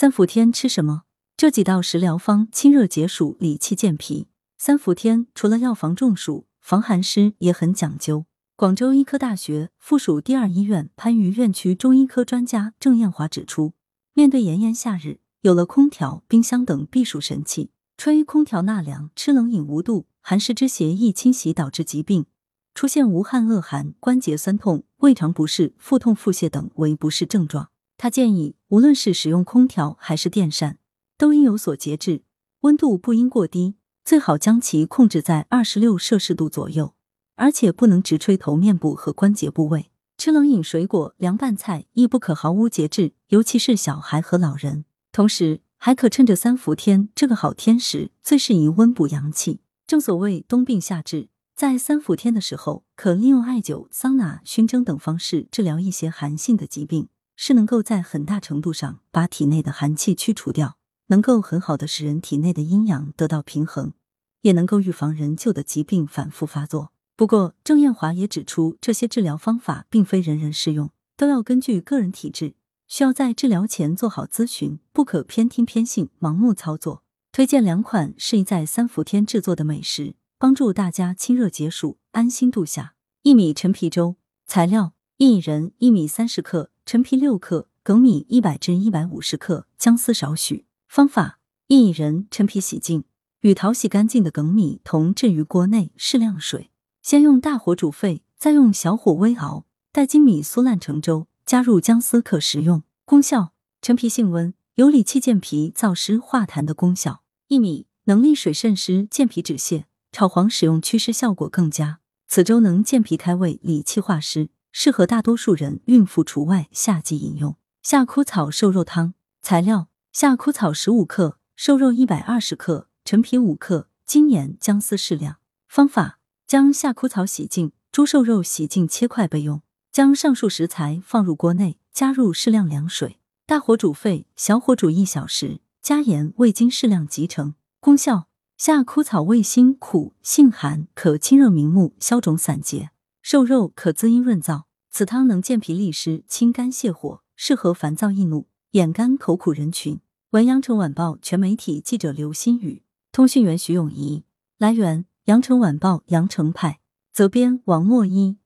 三伏天吃什么？这几道食疗方清热解暑、理气健脾。三伏天除了要防中暑，防寒湿也很讲究。广州医科大学附属第二医院番禺院区中医科专家郑艳华指出，面对炎炎夏日，有了空调、冰箱等避暑神器，吹空调纳凉，吃冷饮无度，寒湿之邪易侵袭，导致疾病出现无汗恶寒、关节酸痛、胃肠不适、腹痛、腹泻等为不适症状。他建议，无论是使用空调还是电扇，都应有所节制，温度不应过低，最好将其控制在二十六摄氏度左右。而且不能直吹头面部和关节部位，吃冷饮、水果、凉拌菜亦不可毫无节制，尤其是小孩和老人。同时，还可趁着三伏天这个好天时，最适宜温补阳气。正所谓冬病夏治，在三伏天的时候，可利用艾灸、桑拿、熏蒸等方式治疗一些寒性的疾病，是能够在很大程度上把体内的寒气去除掉，能够很好的使人体内的阴阳得到平衡，也能够预防人旧的疾病反复发作。不过，郑艳华也指出，这些治疗方法并非人人适用，都要根据个人体质，需要在治疗前做好咨询，不可偏听偏信、盲目操作。推荐两款适宜在三伏天制作的美食，帮助大家清热解暑、安心度夏。薏米陈皮粥材料：薏仁一米三十克，陈皮六克，粳米一百至一百五十克，姜丝少许。方法：薏仁、陈皮洗净，与淘洗干净的粳米同置于锅内，适量水。先用大火煮沸，再用小火微熬，待粳米酥烂成粥，加入姜丝可食用。功效：陈皮性温，有理气健脾、燥湿化痰的功效。薏米能利水渗湿、健脾止泻，炒黄使用祛湿效果更佳。此粥能健脾开胃、理气化湿，适合大多数人（孕妇除外）夏季饮用。夏枯草瘦肉汤材料：夏枯草十五克，瘦肉一百二十克，陈皮五克，精盐、姜丝适量。方法。将夏枯草洗净，猪瘦肉洗净切块备用。将上述食材放入锅内，加入适量凉水，大火煮沸，小火煮一小时，加盐、味精适量即成。功效：夏枯草味辛苦，性寒，可清热明目、消肿散结；瘦肉可滋阴润燥。此汤能健脾利湿、清肝泻火，适合烦躁易怒、眼干口苦人群。文阳城晚报全媒体记者刘新宇，通讯员徐永怡。来源。阳城晚报阳城派责编王墨一。